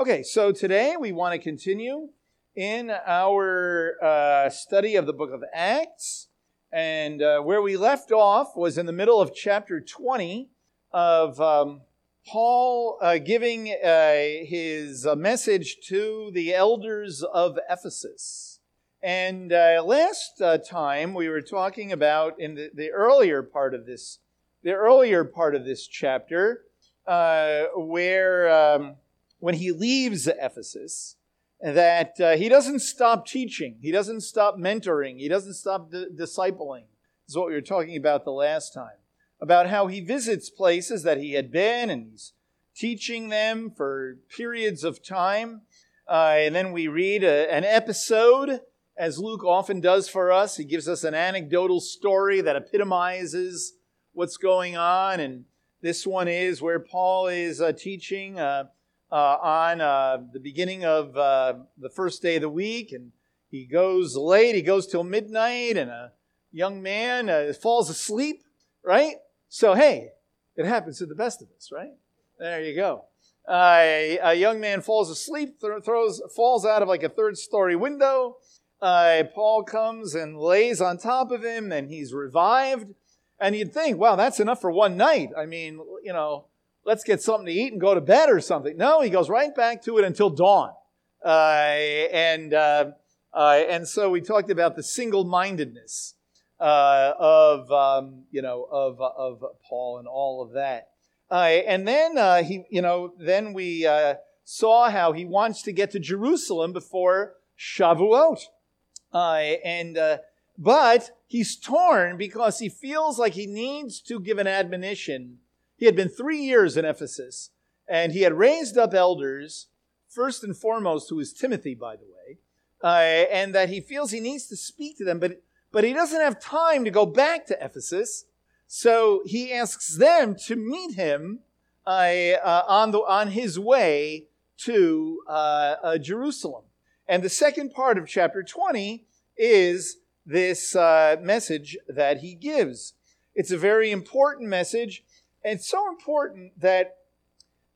Okay, so today we want to continue in our uh, study of the book of Acts. And uh, where we left off was in the middle of chapter 20 of um, Paul uh, giving uh, his uh, message to the elders of Ephesus. And uh, last time we were talking about in the, the earlier part of this, the earlier part of this chapter, where um, when he leaves Ephesus that uh, he doesn't stop teaching, he doesn't stop mentoring, he doesn't stop d- discipling. This is what we were talking about the last time about how he visits places that he had been and he's teaching them for periods of time. Uh, and then we read a, an episode, as Luke often does for us. He gives us an anecdotal story that epitomizes what's going on. And this one is where Paul is uh, teaching uh, uh, on uh, the beginning of uh, the first day of the week, and he goes late. He goes till midnight, and a young man uh, falls asleep. Right? So hey, it happens to the best of us, right? There you go. Uh, a young man falls asleep, th- throws, falls out of like a third story window. Uh, Paul comes and lays on top of him, and he's revived. And you'd think, wow, that's enough for one night. I mean, you know, let's get something to eat and go to bed or something. No, he goes right back to it until dawn. Uh, and, uh, uh, and so we talked about the single-mindedness uh, of, um, you know, of, of Paul and all of that. Uh, and then uh, he, you know, then we saw how he wants to get to Jerusalem before Shavuot. and, but he's torn because he feels like he needs to give an admonition he had been three years in Ephesus, and he had raised up elders, first and foremost, who is Timothy, by the way, uh, and that he feels he needs to speak to them, but, but he doesn't have time to go back to Ephesus. So he asks them to meet him uh, uh, on, the, on his way to uh, uh, Jerusalem. And the second part of chapter 20 is this uh, message that he gives. It's a very important message it's so important that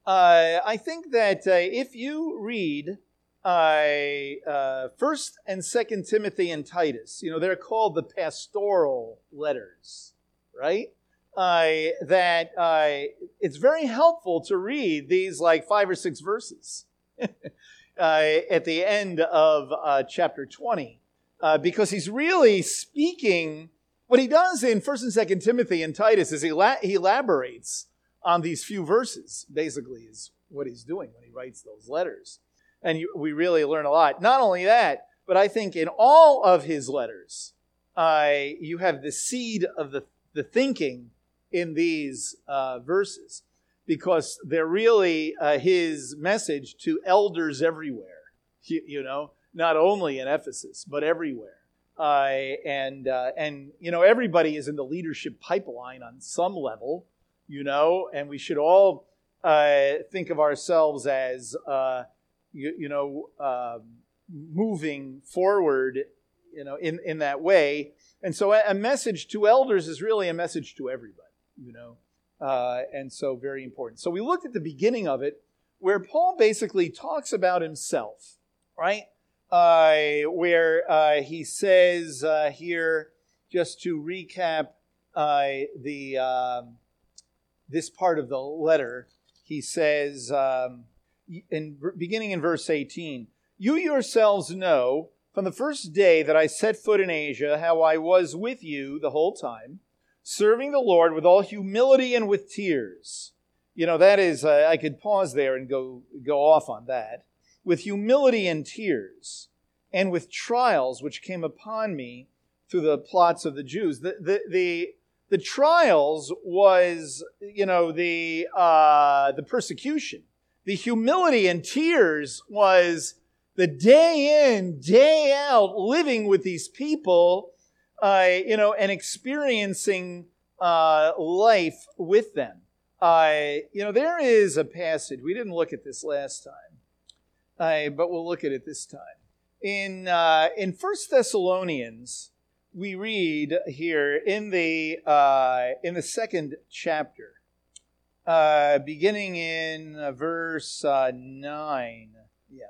uh, I think that uh, if you read uh, uh, First and Second Timothy and Titus, you know they're called the pastoral letters, right? Uh, that uh, it's very helpful to read these like five or six verses at the end of chapter twenty, because he's really speaking what he does in 1st and 2nd Timothy and Titus is he, la- he elaborates on these few verses, basically, is what he's doing when he writes those letters. And we really learn a lot. Not only that, but I think in all of his letters, uh, you have the seed of the, the thinking in these uh, verses because they're really uh, his message to elders everywhere, you, you know, not only in Ephesus, but everywhere. Uh, and uh, and you know everybody is in the leadership pipeline on some level, you know, and we should all uh, think of ourselves as uh, you, you, know um, moving forward, you know, in in that way. And so a message to elders is really a message to everybody, you know, uh, and so very important. So we looked at the beginning of it, where Paul basically talks about himself, right? Uh, where uh, he says uh, here, just to recap uh, the um, this part of the letter, he says, um, in beginning in verse 18, "You yourselves know from the first day that I set foot in Asia how I was with you the whole time, serving the Lord with all humility and with tears." You know that is, uh, I could pause there and go go off on that with humility and tears, and with trials which came upon me through the plots of the Jews. The, the, the, the trials was, you know, the, uh, the persecution. The humility and tears was the day in, day out living with these people, uh, you know, and experiencing uh, life with them. Uh, you know, there is a passage, we didn't look at this last time, uh, but we'll look at it this time. In, uh, in 1 Thessalonians, we read here in the, uh, in the second chapter, uh, beginning in uh, verse uh, 9. Yeah.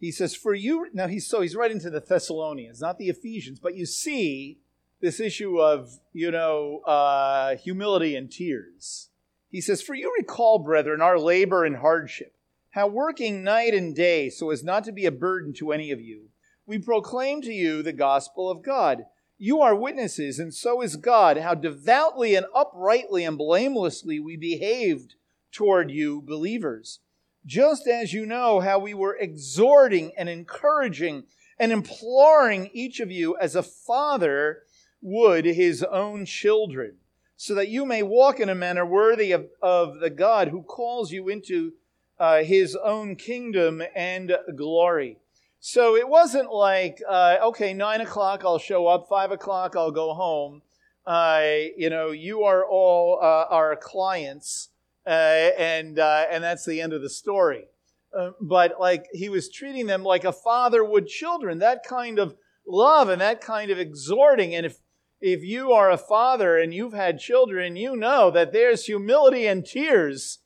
He says, For you, now he's so he's right into the Thessalonians, not the Ephesians, but you see this issue of, you know, uh, humility and tears. He says, For you recall, brethren, our labor and hardship, how working night and day so as not to be a burden to any of you, we proclaim to you the gospel of God. You are witnesses, and so is God, how devoutly and uprightly and blamelessly we behaved toward you, believers. Just as you know how we were exhorting and encouraging and imploring each of you as a father would his own children, so that you may walk in a manner worthy of, of the God who calls you into uh, his own kingdom and glory. So it wasn't like, uh, okay, nine o'clock, I'll show up, five o'clock, I'll go home. Uh, you know, you are all uh, our clients, uh, and, uh, and that's the end of the story. but like he was treating them like a father would children, that kind of love and that kind of exhorting. And if if you are a father and you've had children, you know that there's humility and tears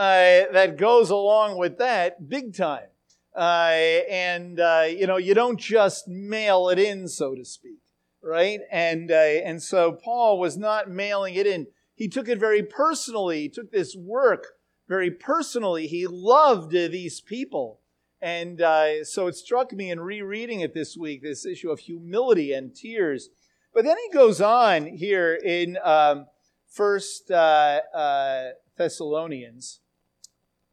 uh, that goes along with that big time. Uh, and, uh, you know, you don't just mail it in, so to speak, right? And, uh, and so Paul was not mailing it in. He took it very personally. He took this work very personally. He loved these people. And uh, so it struck me in rereading it this week, this issue of humility and tears but then he goes on here in um, First uh, uh, Thessalonians,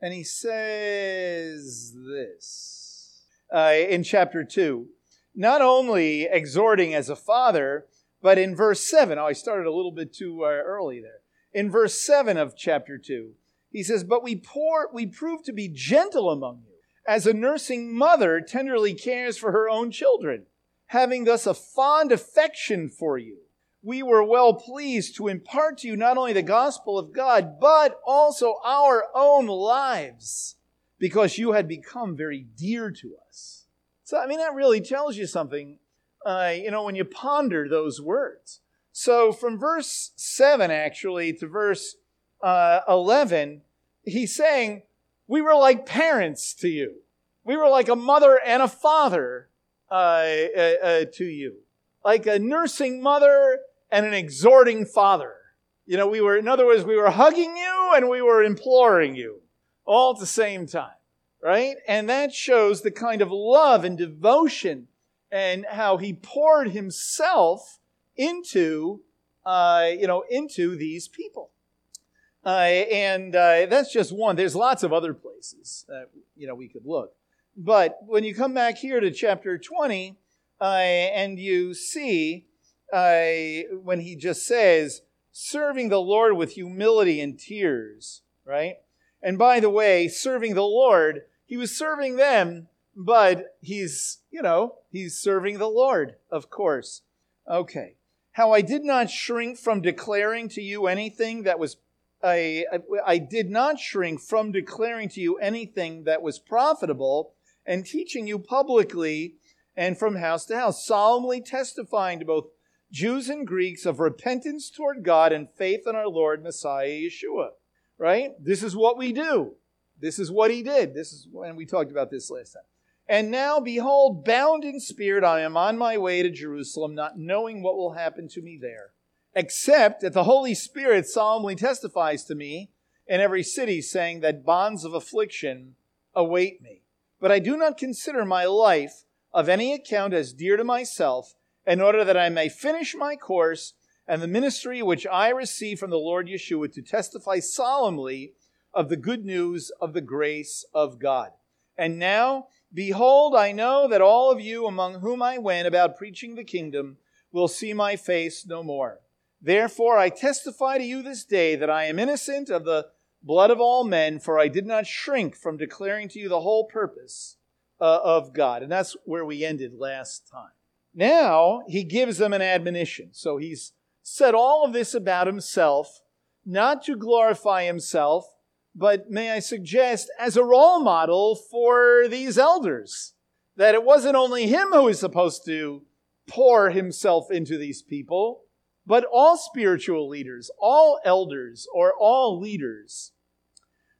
and he says this uh, in chapter two, not only exhorting as a father, but in verse seven. Oh, I started a little bit too uh, early there. In verse seven of chapter two, he says, "But we pour, we prove to be gentle among you, as a nursing mother tenderly cares for her own children." having thus a fond affection for you, we were well pleased to impart to you not only the gospel of God, but also our own lives, because you had become very dear to us. So, I mean, that really tells you something, uh, you know, when you ponder those words. So, from verse 7 actually to verse uh, 11, he's saying, We were like parents to you. We were like a mother and a father uh, uh, uh, to you, like a nursing mother and an exhorting father. You know, we were, in other words, we were hugging you and we were imploring you all at the same time, right? And that shows the kind of love and devotion and how he poured himself into, uh, you know, into these people. Uh, and uh, that's just one. There's lots of other places that, you know, we could look. But when you come back here to chapter 20, uh, and you see uh, when he just says, serving the Lord with humility and tears, right? And by the way, serving the Lord, he was serving them, but he's, you know, he's serving the Lord, of course. Okay. How I did not shrink from declaring to you anything that was I, I, did not shrink from declaring to you anything that was profitable and teaching you publicly and from house to house, solemnly testifying to both Jews and Greeks of repentance toward God and faith in our Lord Messiah Yeshua. Right? This is what we do. This is what he did. This is when we talked about this last time. And now, behold, bound in spirit, I am on my way to Jerusalem, not knowing what will happen to me there, except that the Holy Spirit solemnly testifies to me in every city, saying that bonds of affliction await me. But I do not consider my life of any account as dear to myself, in order that I may finish my course and the ministry which I receive from the Lord Yeshua to testify solemnly of the good news of the grace of God. And now, behold, I know that all of you among whom I went about preaching the kingdom will see my face no more. Therefore, I testify to you this day that I am innocent of the blood of all men, for I did not shrink from declaring to you the whole purpose uh, of God. And that's where we ended last time. Now he gives them an admonition. So he's said all of this about himself, not to glorify himself, but may I suggest as a role model for these elders. That it wasn't only him who was supposed to pour himself into these people, but all spiritual leaders, all elders, or all leaders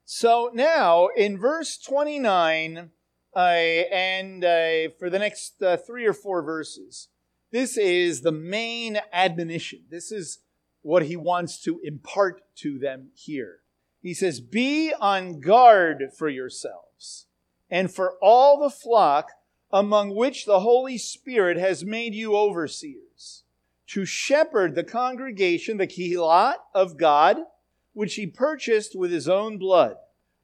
So now in verse 29, uh, and uh, for the next uh, three or four verses, this is the main admonition. This is what he wants to impart to them here. He says, Be on guard for yourselves and for all the flock among which the Holy Spirit has made you overseers, to shepherd the congregation, the Kehillah of God, which he purchased with his own blood.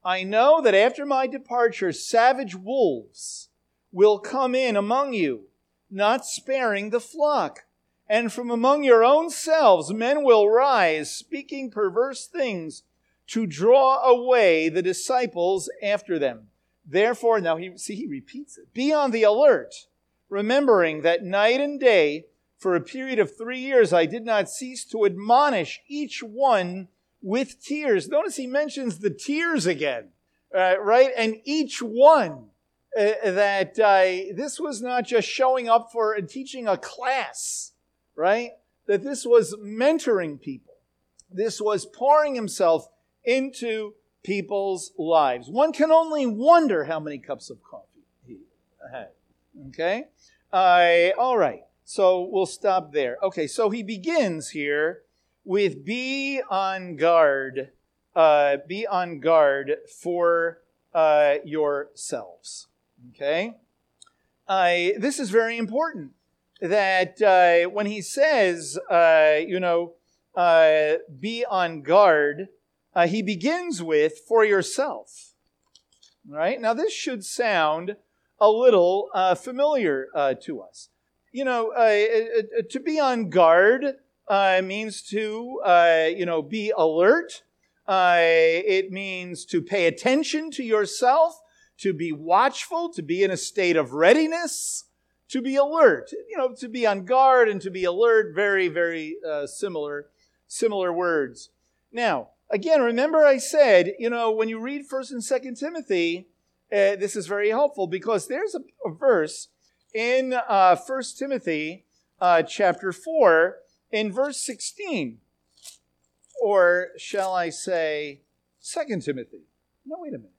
I know that after my departure, savage wolves will come in among you, not sparing the flock. And from among your own selves, men will rise, speaking perverse things, to draw away the disciples after them. Therefore, now he, see, he repeats it. Be on the alert, remembering that night and day, for a period of three years, I did not cease to admonish each one with tears. Notice he mentions the tears again, uh, right? And each one uh, that uh, this was not just showing up for and teaching a class, right? That this was mentoring people. This was pouring himself into people's lives. One can only wonder how many cups of coffee he had. Okay? All right. So we'll stop there. Okay, so he begins here with be on guard. Uh, be on guard for uh, yourselves. Okay? Uh, this is very important that uh, when he says, uh, you know, uh, be on guard, uh, he begins with for yourself. Right? Now, this should sound a little uh, familiar uh, to us. You know, to be on guard means to, you know, be alert. it means to pay attention to yourself, to be watchful, to be in a state of readiness, to be alert. You know, to be on guard and to be alert, very, very similar, similar words. Now, again, remember I said, you know, when you read 1st and 2nd Timothy, uh, this is very helpful because there's a, a verse in uh, 1 Timothy uh, chapter 4 in verse 16. Or shall I say 2 Timothy? No, wait a minute.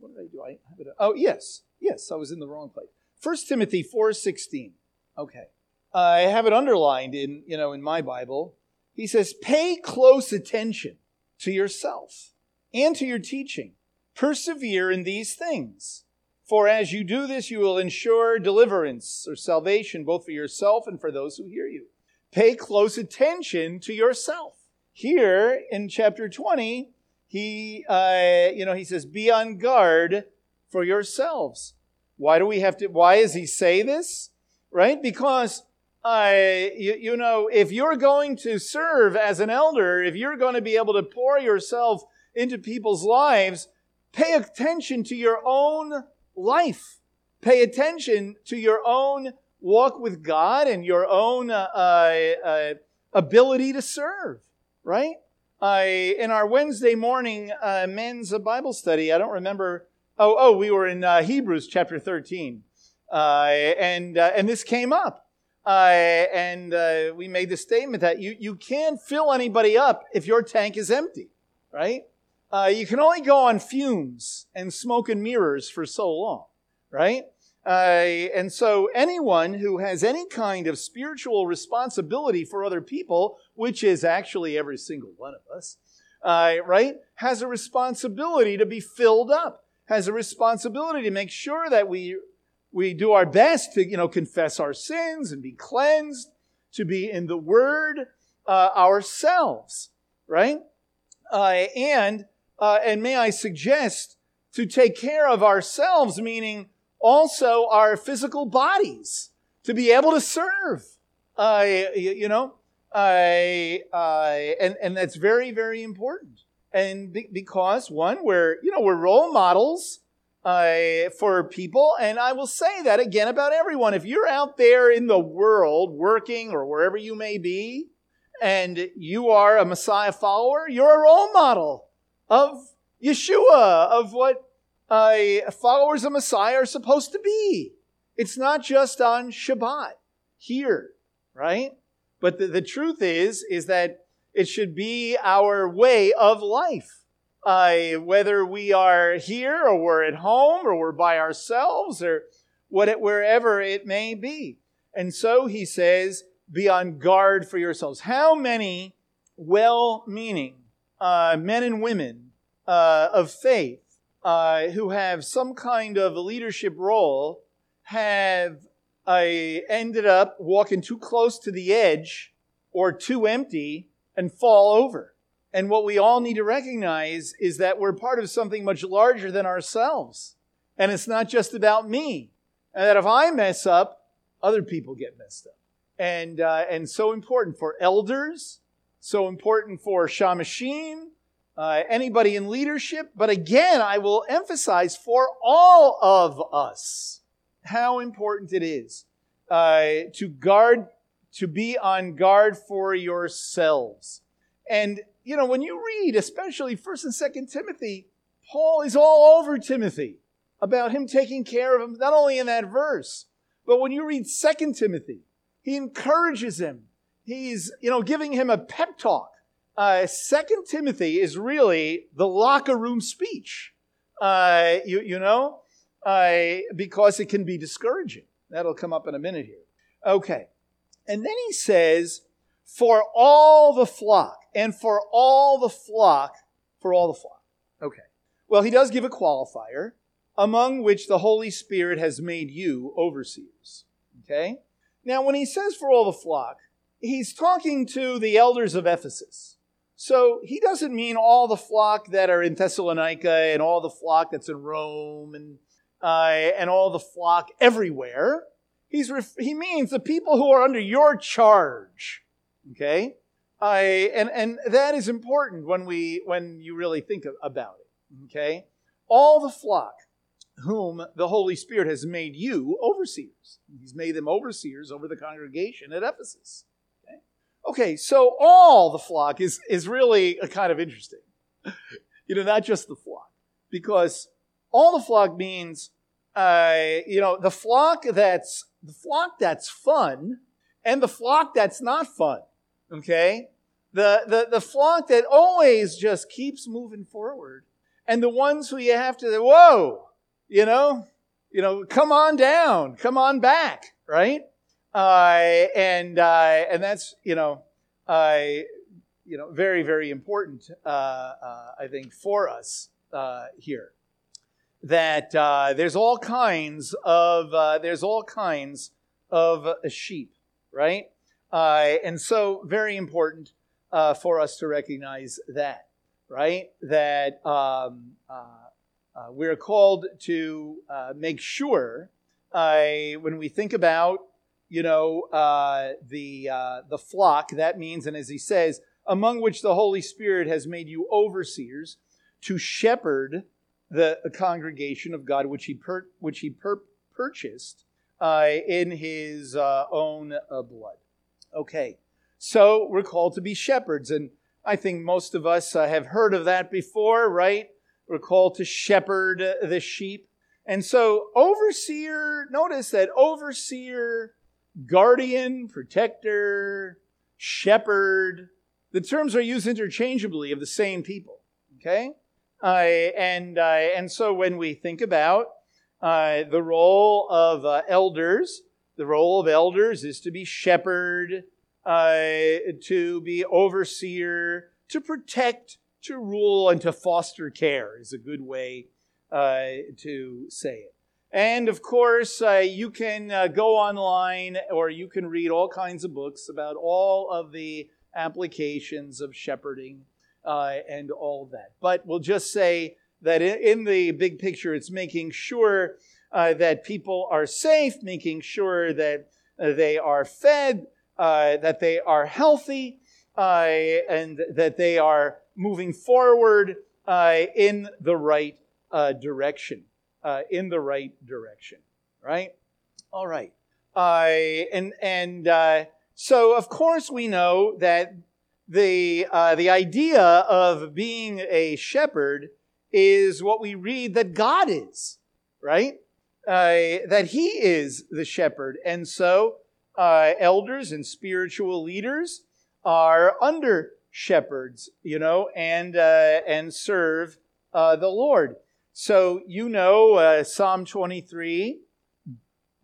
What did I do? I have it. Oh, yes. Yes, I was in the wrong place. 1 Timothy 4:16. Okay. I have it underlined in, you know, in my Bible. He says, "Pay close attention to yourself and to your teaching. Persevere in these things. For as you do this, you will ensure deliverance or salvation both for yourself and for those who hear you. Pay close attention to yourself. Here in chapter 20, he, uh, you know, he says, be on guard for yourselves. Why do we have to, why does he say this? Right? Because uh, you, you know, if you're going to serve as an elder, if you're going to be able to pour yourself into people's lives, pay attention to your own life. Pay attention to your own walk with God and your own uh, uh, uh ability to serve, right? I, in our Wednesday morning uh, men's Bible study, I don't remember. Oh, oh, we were in uh, Hebrews chapter 13. and, and this came up. Uh, and uh, we made the statement that you, you can't fill anybody up if your tank is empty, right? Uh, you can only go on fumes and smoke and mirrors for so long, right? Uh, and so anyone who has any kind of spiritual responsibility for other people, which is actually every single one of us, uh, right, has a responsibility to be filled up, has a responsibility to make sure that we we do our best to, you know, confess our sins and be cleansed, to be in the Word uh, ourselves, right? Uh, and uh, and may I suggest to take care of ourselves, meaning also our physical bodies, to be able to serve. Uh, you, you know, and and that's very very important. And be, because one, we're you know we're role models uh, for people. And I will say that again about everyone. If you're out there in the world working or wherever you may be, and you are a Messiah follower, you're a role model of Yeshua, of what uh, followers of Messiah are supposed to be. It's not just on Shabbat here, right? But the, the truth is, is that it should be our way of life. uh, whether we are here or we're at home or we're by ourselves or what wherever it may be. And so he says, be on guard for yourselves. How many well meaning uh, men and women uh, of faith uh, who have some kind of a leadership role have uh, ended up walking too close to the edge or too empty and fall over? And what we all need to recognize is that we're part of something much larger than ourselves. And it's not just about me. And that if I mess up, other people get messed up. And, uh, and so important for elders, so important for shamashim, uh, anybody in leadership. But again, I will emphasize for all of us how important it is uh, to guard, to be on guard for yourselves. And you know, when you read, especially 1st and 2nd Timothy, Paul is all over Timothy about him taking care of him, not only in that verse, but when you read 2nd Timothy, he encourages him. He's, you know, giving him a pep talk. Uh, 2nd Timothy is really the locker room speech, uh, you, you know, uh, because it can be discouraging. That'll come up in a minute here. Okay. And then he says, for all the flock, and for all the flock, for all the flock. Okay. Well, he does give a qualifier, among which the Holy Spirit has made you overseers. Okay? Now, when he says for all the flock, he's talking to the elders of Ephesus. So he doesn't mean all the flock that are in Thessalonica and all the flock that's in Rome and, uh, and all the flock everywhere. He's ref- he means the people who are under your charge. Okay? I, and, and that is important when, we, when you really think about it. Okay? All the flock whom the Holy Spirit has made you overseers. He's made them overseers over the congregation at Ephesus. Okay, so all the flock is, is really a kind of interesting. you know, not just the flock. Because all the flock means, uh, you know, the flock that's the flock that's fun and the flock that's not fun. Okay? The, the, the flock that always just keeps moving forward. And the ones who you have to, whoa, you know, you know, come on down, come on back, right? Uh, and, uh, and that's, you know, uh, you know, very, very important, uh, uh, I think, for us uh, here. That there's all kinds of, there's all kinds of sheep, right? And so, very important for us to recognize that, right? That um, we're called to make sure when we think about, you know, uh, the uh, the flock. That means, and as he says, among which the Holy Spirit has made you overseers to shepherd the congregation of God, which he per- which he per- purchased uh, in his own blood. Okay, so we're called to be shepherds, and I think most of us uh, have heard of that before, right? We're called to shepherd the sheep. And so, overseer, notice that overseer, guardian, protector, shepherd, the terms are used interchangeably of the same people. Okay? Uh, and, uh, and so, when we think about uh, the role of uh, elders, the role of elders is to be shepherd, uh, to be overseer, to protect, to rule, and to foster care is a good way uh, to say it. And of course, uh, you can uh, go online or you can read all kinds of books about all of the applications of shepherding uh, and all of that. But we'll just say that in the big picture, it's making sure uh, that people are safe, making sure that uh, they are fed, uh, that they are healthy, and that they are moving forward in the right uh, in the right direction, right? All right. and and so, of course, we know that the the idea of being a shepherd is what we read that God is, right? uh, that he is the shepherd. And so, uh, elders and spiritual leaders are under shepherds, you know, and uh, and serve uh, the Lord. So you know uh, Psalm 23,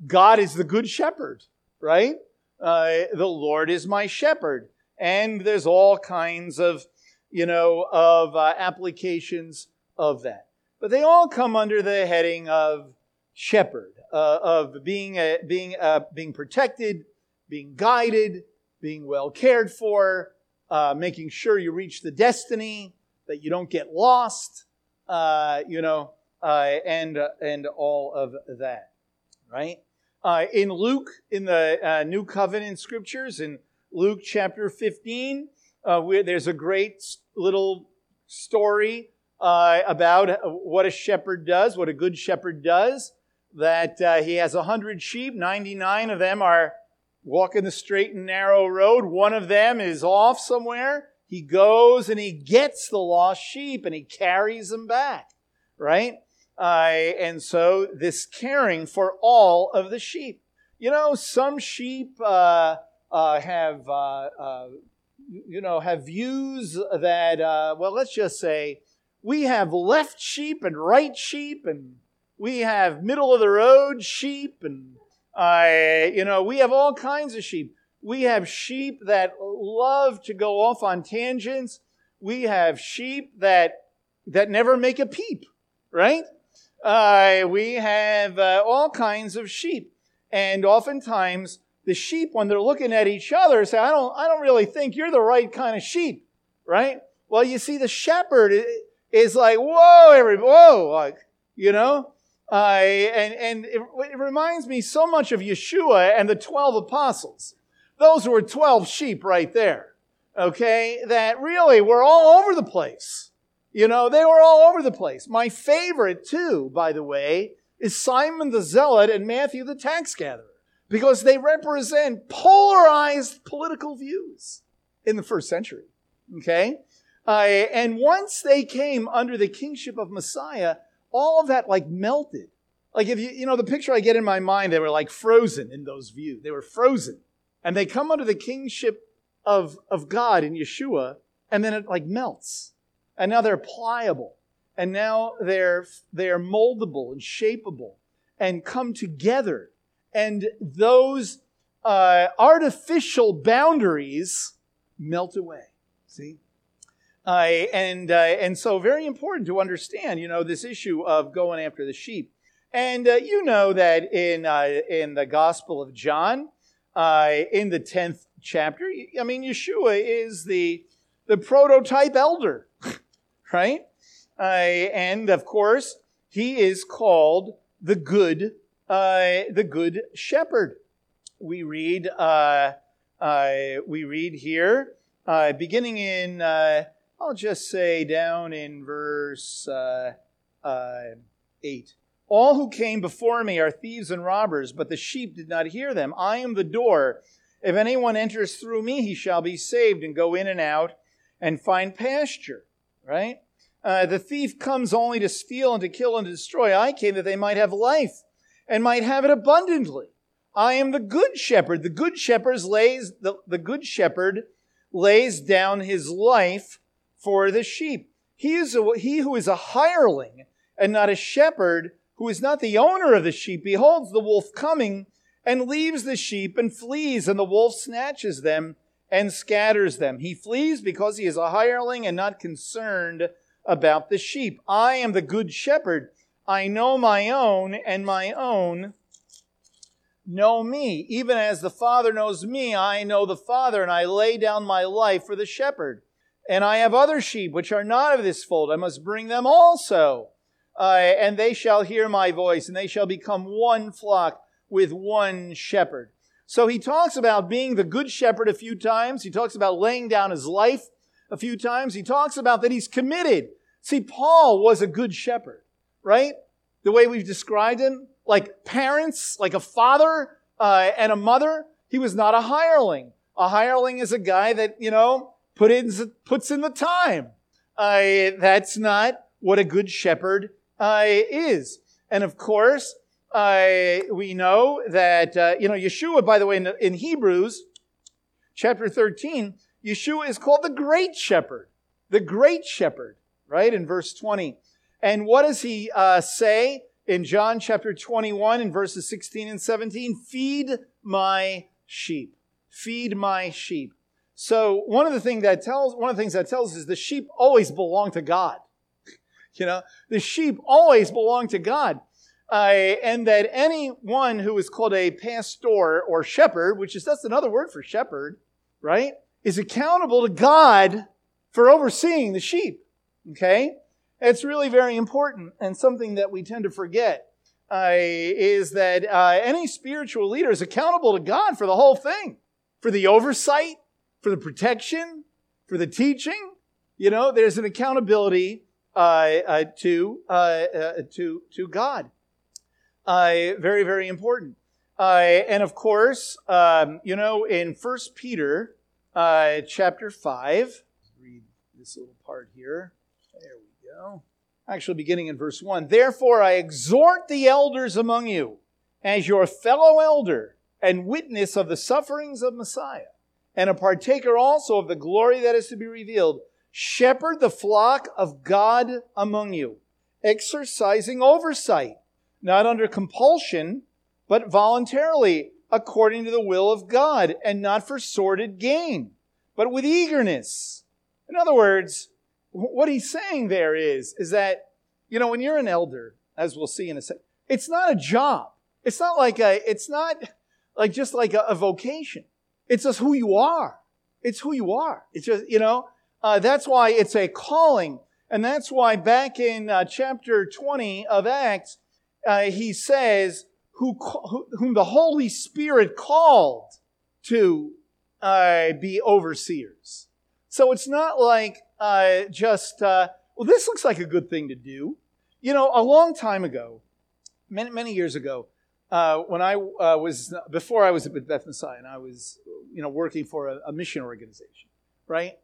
God is the good shepherd, right? Uh, the Lord is my shepherd, and there's all kinds of you know of uh, applications of that, but they all come under the heading of shepherd, uh, of being being being protected, being guided, being well cared for, uh, making sure you reach the destiny, that you don't get lost, uh, you know, uh, and uh, and all of that, right? Uh, in Luke, in the uh, New Covenant scriptures, in Luke chapter 15, where there's a great little story uh, about what a shepherd does, what a good shepherd does. That he has a hundred sheep, 99 of them are walking the straight and narrow road. One of them is off somewhere. He goes and he gets the lost sheep and he carries them back, right? Uh, and so this caring for all of the sheep. You know, some sheep uh, uh, have, uh, uh, you know, have views that, uh, well, let's just say we have left sheep and right sheep, and we have middle of the road sheep, and you know, we have all kinds of sheep. We have sheep that love to go off on tangents. We have sheep that that never make a peep, right? Uh, we have uh, all kinds of sheep, and oftentimes the sheep, when they're looking at each other, say, "I don't, I don't really think you're the right kind of sheep," right? Well, you see, the shepherd is like, "Whoa, everybody, whoa!" Like, you know, uh, and and it, it, reminds me so much of Yeshua and the 12 apostles. Those were 12 sheep right there. Okay? That really were all over the place. You know, they were all over the place. My favorite, too, by the way, is Simon the Zealot and Matthew the tax gatherer because they represent polarized political views in the first century. Okay? Uh, and once they came under the kingship of Messiah, all of that like melted. Like if you, you know, the picture I get in my mind, they were like frozen in those views. They were frozen. And they come under the kingship of, of God in Yeshua, and then it like melts. And now they're pliable. And now they're, they're moldable and shapeable and come together. And those uh, artificial boundaries melt away. See? Uh, and, uh, and so very important to understand, you know, this issue of going after the sheep. And uh, you know that in, uh, in the Gospel of John, uh, in the 10th chapter, I mean, Yeshua is the, the prototype elder, right? Uh, and of course, he is called the good, uh, the good shepherd. We read, we read here, beginning in I'll just say down in verse uh, uh, 8. All who came before me are thieves and robbers, but the sheep did not hear them. I am the door. If anyone enters through me, he shall be saved and go in and out and find pasture. Right? Uh, the thief comes only to steal and to kill and to destroy. I came that they might have life and might have it abundantly. I am the good shepherd. The good shepherd lays the, the good shepherd lays down his life for the sheep. He, is a, he who is a hireling and not a shepherd, who is not the owner of the sheep, beholds the wolf coming and leaves the sheep and flees, and the wolf snatches them and scatters them. He flees because he is a hireling and not concerned about the sheep. I am the good shepherd. I know my own, and my own know me. Even as the Father knows me, I know the Father, and I lay down my life for the shepherd. And I have other sheep which are not of this fold. I must bring them also. Uh, and they shall hear my voice, and they shall become one flock with one shepherd. So he talks about being the good shepherd a few times. He talks about laying down his life a few times. He talks about that he's committed. See, Paul was a good shepherd, right? The way we've described him, like parents, like a father uh, and a mother. He was not a hireling. A hireling is a guy that, you know, put in, puts in the time. Uh, that's not what a good shepherd uh, is. And of course, uh, we know that, uh, you know, Yeshua, by the way, in, in Hebrews chapter 13, Yeshua is called the great shepherd, the great shepherd, right? In verse 20. And what does he uh, say in John chapter 21 in verses 16 and 17? Feed my sheep. Feed my sheep. So one of the things that tells one of the things that tells us is the sheep always belong to God. You know, the sheep always belong to God. Uh, and that anyone who is called a pastor or shepherd, which is that's another word for shepherd, right, is accountable to God for overseeing the sheep. Okay? It's really very important and something that we tend to forget uh, is that uh, any spiritual leader is accountable to God for the whole thing, for the oversight, for the protection, for the teaching. You know, there's an accountability uh, uh to uh, uh, to to God. very very important. and of course, um, you know, in First Peter chapter five, read this little part here. There we go. Actually, beginning in verse 1. Therefore, I exhort the elders among you, as your fellow elder and witness of the sufferings of Messiah, and a partaker also of the glory that is to be revealed. Shepherd the flock of God among you, exercising oversight, not under compulsion, but voluntarily, according to the will of God, and not for sordid gain, but with eagerness. In other words, what he's saying there is, is that, you know, when you're an elder, as we'll see in a second, it's not a job. It's not like a, it's not like just like a, a vocation. It's just who you are. It's who you are. It's just, you know, uh, that's why it's a calling. And that's why back in uh, chapter 20 of Acts, uh, he says, who, who, whom the Holy Spirit called to uh, be overseers. So it's not like uh, just, uh, well, this looks like a good thing to do. You know, a long time ago, many, many years ago, uh, when I uh, was, before I was at Beth Messiah, and I was, you know, working for a, a mission organization, right?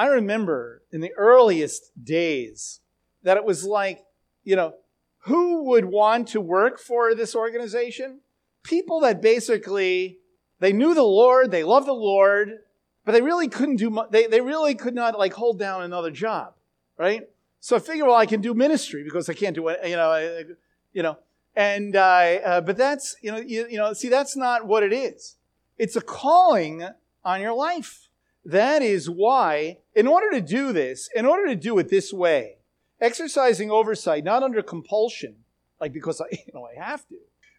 I remember in the earliest days that it was like, you know, who would want to work for this organization? People that basically, they knew the Lord, they loved the Lord, but they really couldn't do much. They, they really could not like hold down another job, right? So I figured, well, I can do ministry because I can't do it, you know, you know. And uh, uh, but that's you know you, you know see that's not what it is. It's a calling on your life. That is why, in order to do this, in order to do it this way, exercising oversight not under compulsion, like because I you know I have to,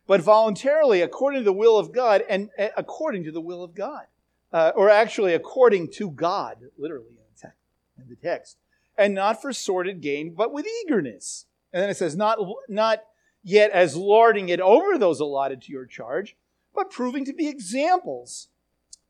but voluntarily according to the will of God and uh, according to the will of God uh, or actually according to God, literally in the, text, in the text, and not for sordid gain, but with eagerness. And then it says, not, not yet as lording it over those allotted to your charge, but proving to be examples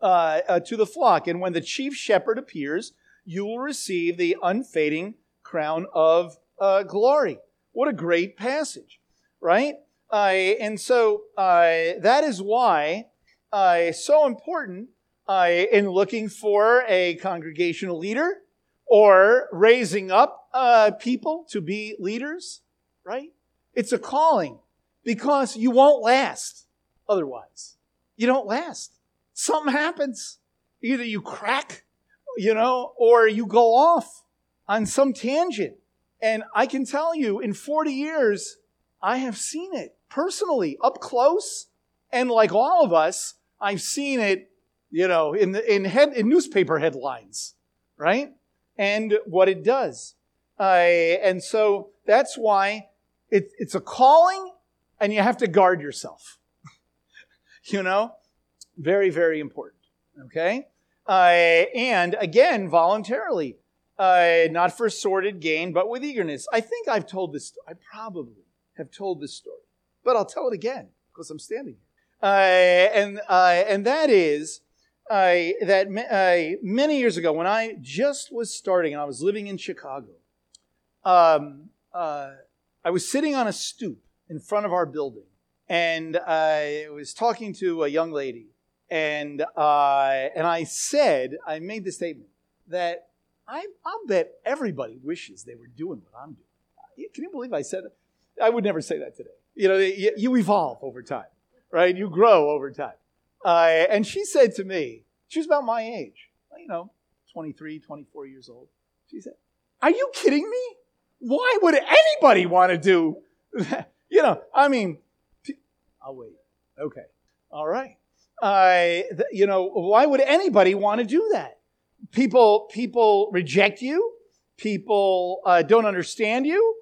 uh, uh, to the flock. And when the chief shepherd appears, you will receive the unfading crown of uh, glory. What a great passage, right? And so that is why so important in looking for a congregational leader or raising up uh, people to be leaders, right? It's a calling because you won't last otherwise. You don't last. Something happens. Either you crack, you know, or you go off on some tangent. And I can tell you, in 40 years, I have seen it personally, up close. And like all of us, I've seen it you know, in, the, in, head, in newspaper headlines, right? And what it does. Uh, and so that's why it, it's a calling and you have to guard yourself. you know, very, very important. Okay? Uh, and again, voluntarily, uh, not for sordid gain, but with eagerness. I think I've told this, I probably have told this story, but I'll tell it again because I'm standing here. Uh, and, uh, and that is uh, that many years ago, when I just was starting and I was living in Chicago, um, I was sitting on a stoop in front of our building, and I was talking to a young lady, and uh, and I said, I made the statement that I, I'll bet everybody wishes they were doing what I'm doing. Can you believe I said it? I would never say that today. You know, you evolve over time, right? You grow over time. Uh, and she said to me, she was about my age, you know, 23, 24 years old. She said, Are you kidding me? Why would anybody want to do that? You know, I mean, I'll wait. Okay. All right. Uh, you know, why would anybody want to do that? People, people reject you. People uh, don't understand you.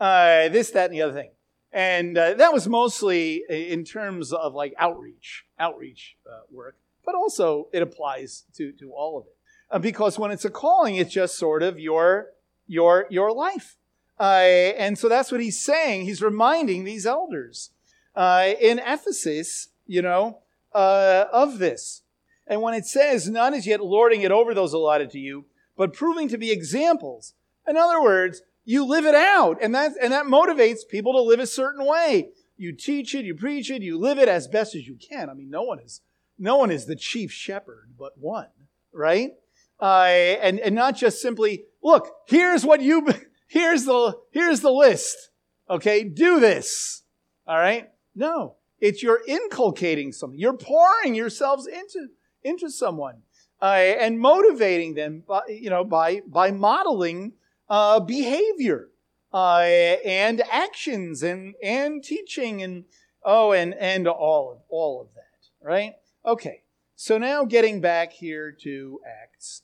Uh, this, that, and the other thing. And uh, that was mostly in terms of like outreach, outreach uh, work, but also it applies to, to all of it. Uh, because when it's a calling, it's just sort of your, your, your life. And so that's what he's saying. He's reminding these elders in Ephesus, you know, uh, of this. And when it says, none is yet lording it over those allotted to you, but proving to be examples. In other words, you live it out, and that, and that motivates people to live a certain way. You teach it, you preach it, you live it as best as you can. I mean, no one is, no one is the chief shepherd but one, right? Uh, and, and not just simply, look, here's what you, here's the, here's the list. Okay, do this. All right? No, it's you're inculcating something. You're pouring yourselves into, into someone uh, and motivating them, by, you know, by, by modeling uh, behavior uh, and actions and, and teaching and, oh, and, and all, of, all of that, right? Okay, so now getting back here to Acts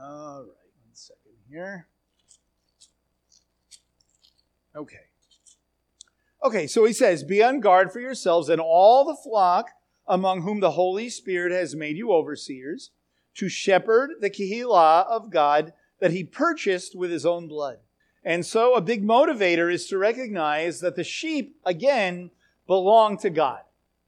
all right, one second here. Okay. Okay, so he says, Be on guard for yourselves and all the flock among whom the Holy Spirit has made you overseers, to shepherd the Kehillah of God that he purchased with his own blood. And so a big motivator is to recognize that the sheep, again, belong to God.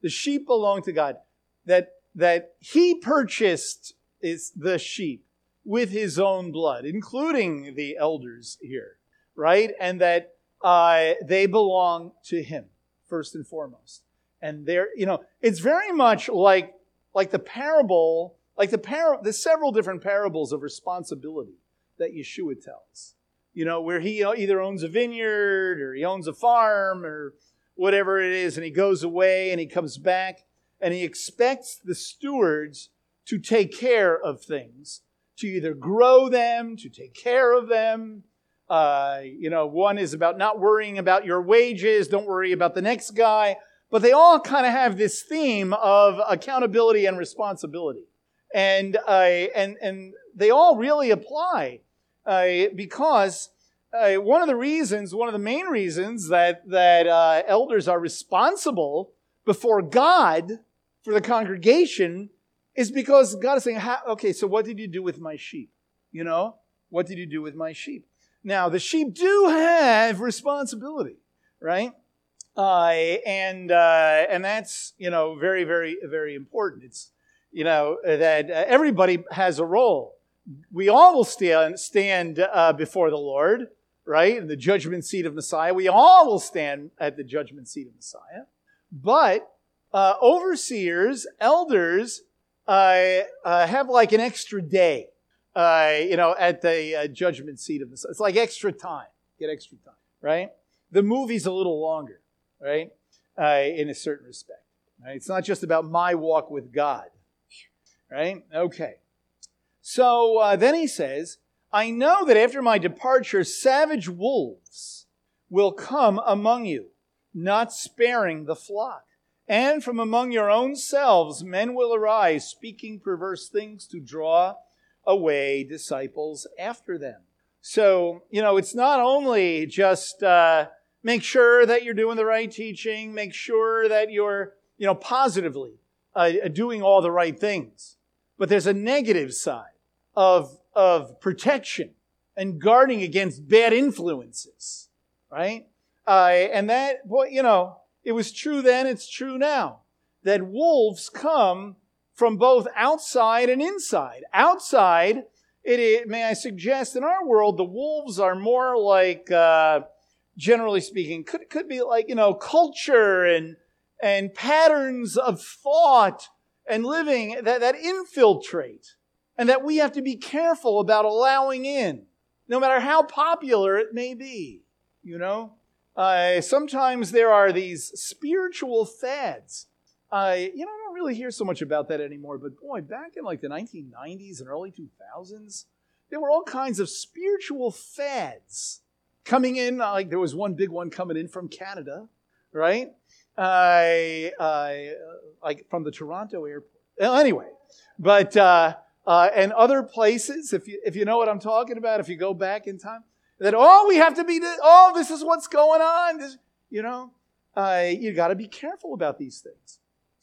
The sheep belong to God. That, that he purchased is the sheep with his own blood, including the elders here, right? And that uh, they belong to him first and foremost. And there, you know, it's very much like like the parable, like the par- the several different parables of responsibility that Yeshua tells. You know, where he either owns a vineyard or he owns a farm or whatever it is, and he goes away and he comes back and he expects the stewards to take care of things to either grow them, to take care of them. Uh, you know, one is about not worrying about your wages, don't worry about the next guy. But they all kind of have this theme of accountability and responsibility. And, uh, and, and they all really apply uh, because uh, one of the reasons, one of the main reasons that, that uh, elders are responsible before God for the congregation is because God is saying, okay, so what did you do with my sheep? You know, what did you do with my sheep? Now, the sheep do have responsibility, right? Uh, and uh, and that's you know very very very important. It's you know that uh, everybody has a role. We all will stand stand uh, before the Lord, right, in the judgment seat of Messiah. We all will stand at the judgment seat of Messiah. But uh, overseers, elders, uh, have like an extra day, uh, you know, at the uh, judgment seat of the. It's like extra time. Get extra time, right? The movie's a little longer, right? Uh, in a certain respect. Right? It's not just about my walk with God, right? Okay. So uh, then he says, I know that after my departure, savage wolves will come among you, not sparing the flock. And from among your own selves men will arise, speaking perverse things to draw away disciples after them. So, you know, it's not only just uh, make sure that you're doing the right teaching, make sure that you're, you know, positively uh, doing all the right things, but there's a negative side of, of protection and guarding against bad influences, right? Uh, and that, well, you know, it was true then, it's true now. That wolves come from both outside and inside. Outside, it is, may I suggest, in our world, the wolves are more like, uh, generally speaking, could, could be like, you know, culture and, and patterns of thought and living that, that infiltrate and that we have to be careful about allowing in, no matter how popular it may be, you know? Uh, sometimes there are these spiritual fads. Uh, you know, don't really hear so much about that anymore. But boy, back in like the 1990s and early 2000s, there were all kinds of spiritual fads coming in. Like there was one big one coming in from Canada, right? I, I, like from the Toronto airport. Anyway, but uh, uh, and other places, if you if you know what I'm talking about, if you go back in time, that oh we have to be oh this is what's going on, this, you know, uh, you got to be careful about these things.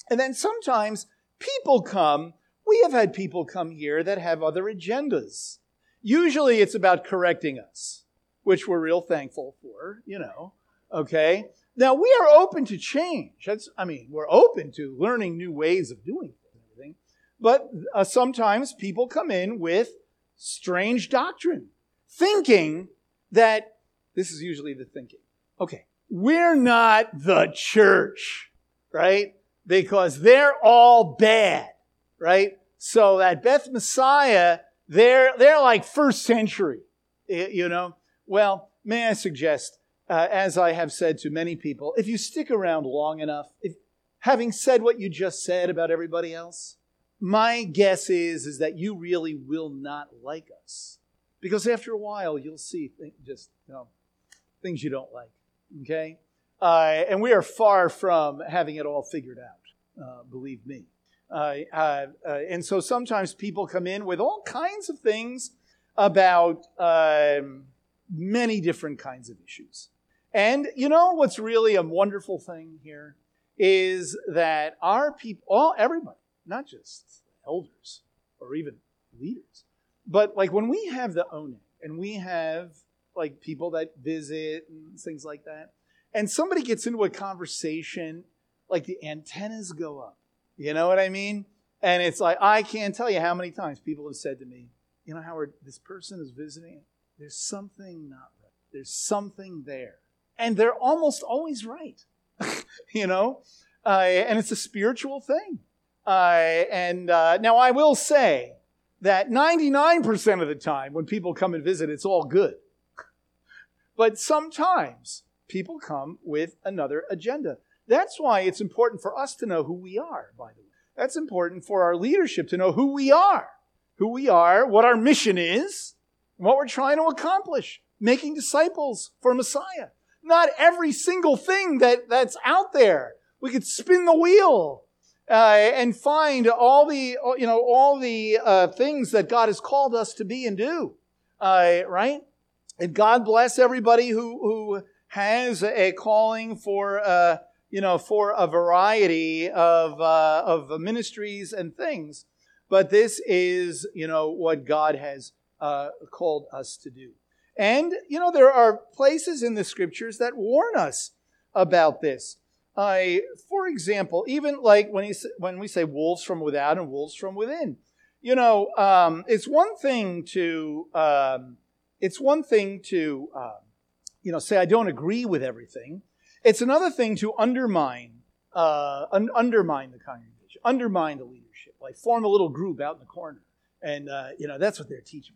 And then sometimes people come. We have had people come here that have other agendas. Usually it's about correcting us, which we're real thankful for, you know. Okay. Now we are open to change. That's, I mean, we're open to learning new ways of doing things. But uh, sometimes people come in with strange doctrine, thinking that this is usually the thinking. Okay, we're not the church, right? Because they're all bad, right? So at Beth Messiah, they're they're like first century, you know. Well, may I suggest uh, as I have said to many people, if you stick around long enough, if, having said what you just said about everybody else, my guess is, is that you really will not like us. Because after a while, you'll see th- just you know, things you don't like. Okay? Uh, and we are far from having it all figured out, uh, believe me. Uh, uh, uh, and so sometimes people come in with all kinds of things about um, many different kinds of issues. And you know what's really a wonderful thing here is that our people, all everybody, not just elders or even leaders, but like when we have the Oneg and we have like people that visit and things like that, and somebody gets into a conversation, like the antennas go up. You know what I mean? And it's like I can't tell you how many times people have said to me, you know, Howard, this person is visiting. There's something not right. There's something there and they're almost always right. you know, uh, and it's a spiritual thing. Uh, and uh, now I will say that 99% of the time when people come and visit, it's all good. But sometimes people come with another agenda. That's why it's important for us to know who we are, by the way. That's important for our leadership to know who we are, who we are, what our mission is, what we're trying to accomplish, making disciples for Messiah not every single thing that, that's out there. We could spin the wheel uh, and find all the, you know, all the uh, things that God has called us to be and do. Uh, right? And God bless everybody who, who has a calling for, uh, you know, for a variety of, uh, of ministries and things. But this is, you know, what God has uh, called us to do. And, you know, there are places in the scriptures that warn us about this. I, for example, even like when, he, when we say wolves from without and wolves from within, you know, um, it's one thing to, um, it's one thing to, uh, you know, say I don't agree with everything. It's another thing to undermine, uh, un- undermine the congregation, undermine the leadership, like form a little group out in the corner, and uh, you know that's what they're teaching.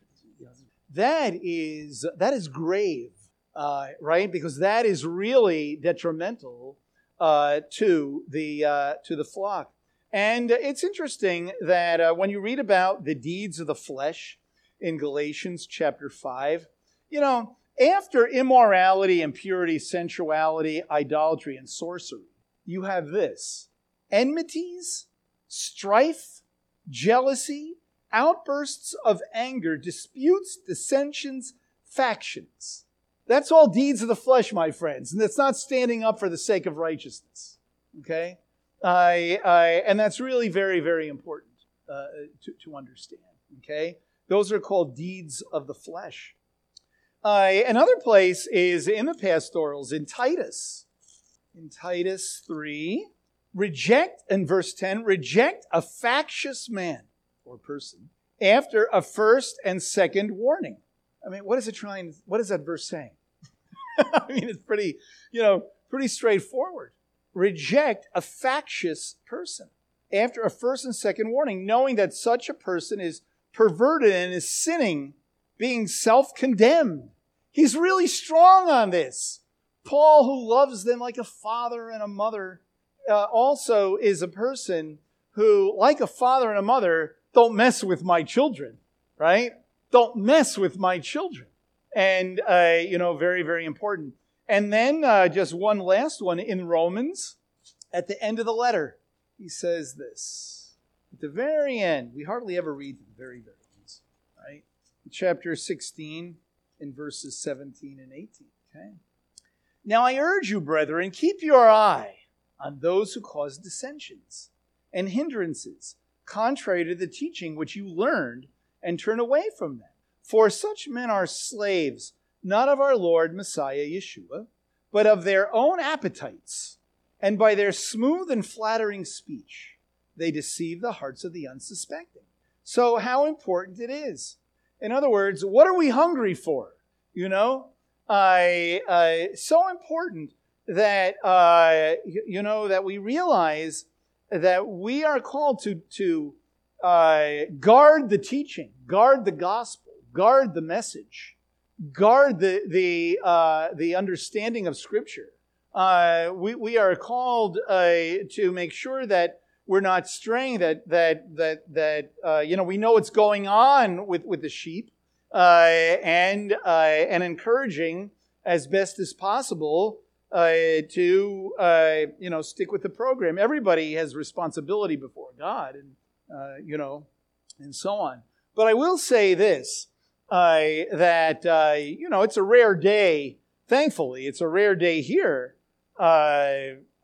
That is that is grave, uh, right? Because that is really detrimental uh, to the uh, to the flock. And it's interesting that uh, when you read about the deeds of the flesh in Galatians chapter five, you know, after immorality, impurity, sensuality, idolatry, and sorcery, you have this enmities, strife, jealousy, outbursts of anger, disputes, dissensions, factions. That's all deeds of the flesh, my friends, and that's not standing up for the sake of righteousness. Okay? I, I, and that's really very, very important uh, to, to understand. Okay? Those are called deeds of the flesh. Uh, another place is in the pastorals in Titus. In Titus 3, reject, in verse 10, reject a factious man or person after a first and second warning. I mean, what is it trying, what is that verse saying? I mean, it's pretty, you know, pretty straightforward. Reject a factious person after a first and second warning, knowing that such a person is perverted and is sinning, being self condemned. He's really strong on this. Paul, who loves them like a father and a mother, uh, also is a person who, like a father and a mother, don't mess with my children, right? Don't mess with my children. And, uh, you know, very, very important. And then uh, just one last one in Romans, at the end of the letter, he says this. At the very end, we hardly ever read the very, very end, right? Chapter 16 in verses 17 and 18, okay? Now I urge you, brethren, keep your eye on those who cause dissensions and hindrances, contrary to the teaching which you learned, and turn away from them. For such men are slaves, not of our Lord Messiah Yeshua, but of their own appetites, and by their smooth and flattering speech, they deceive the hearts of the unsuspecting. So, how important it is. In other words, what are we hungry for? You know, I, uh, so important that uh, you know that we realize that we are called to to uh, guard the teaching, guard the gospel, guard the message, guard the the uh, the understanding of Scripture. Uh, we we are called uh, to make sure that we're not straying. That that that that uh, you know we know what's going on with with the sheep, uh, and and encouraging as best as possible uh, to uh, you know stick with the program. Everybody has responsibility before God, and uh, you know, and so on. But I will say this: uh, that uh, you know, it's a rare day. Thankfully, it's a rare day here. Uh,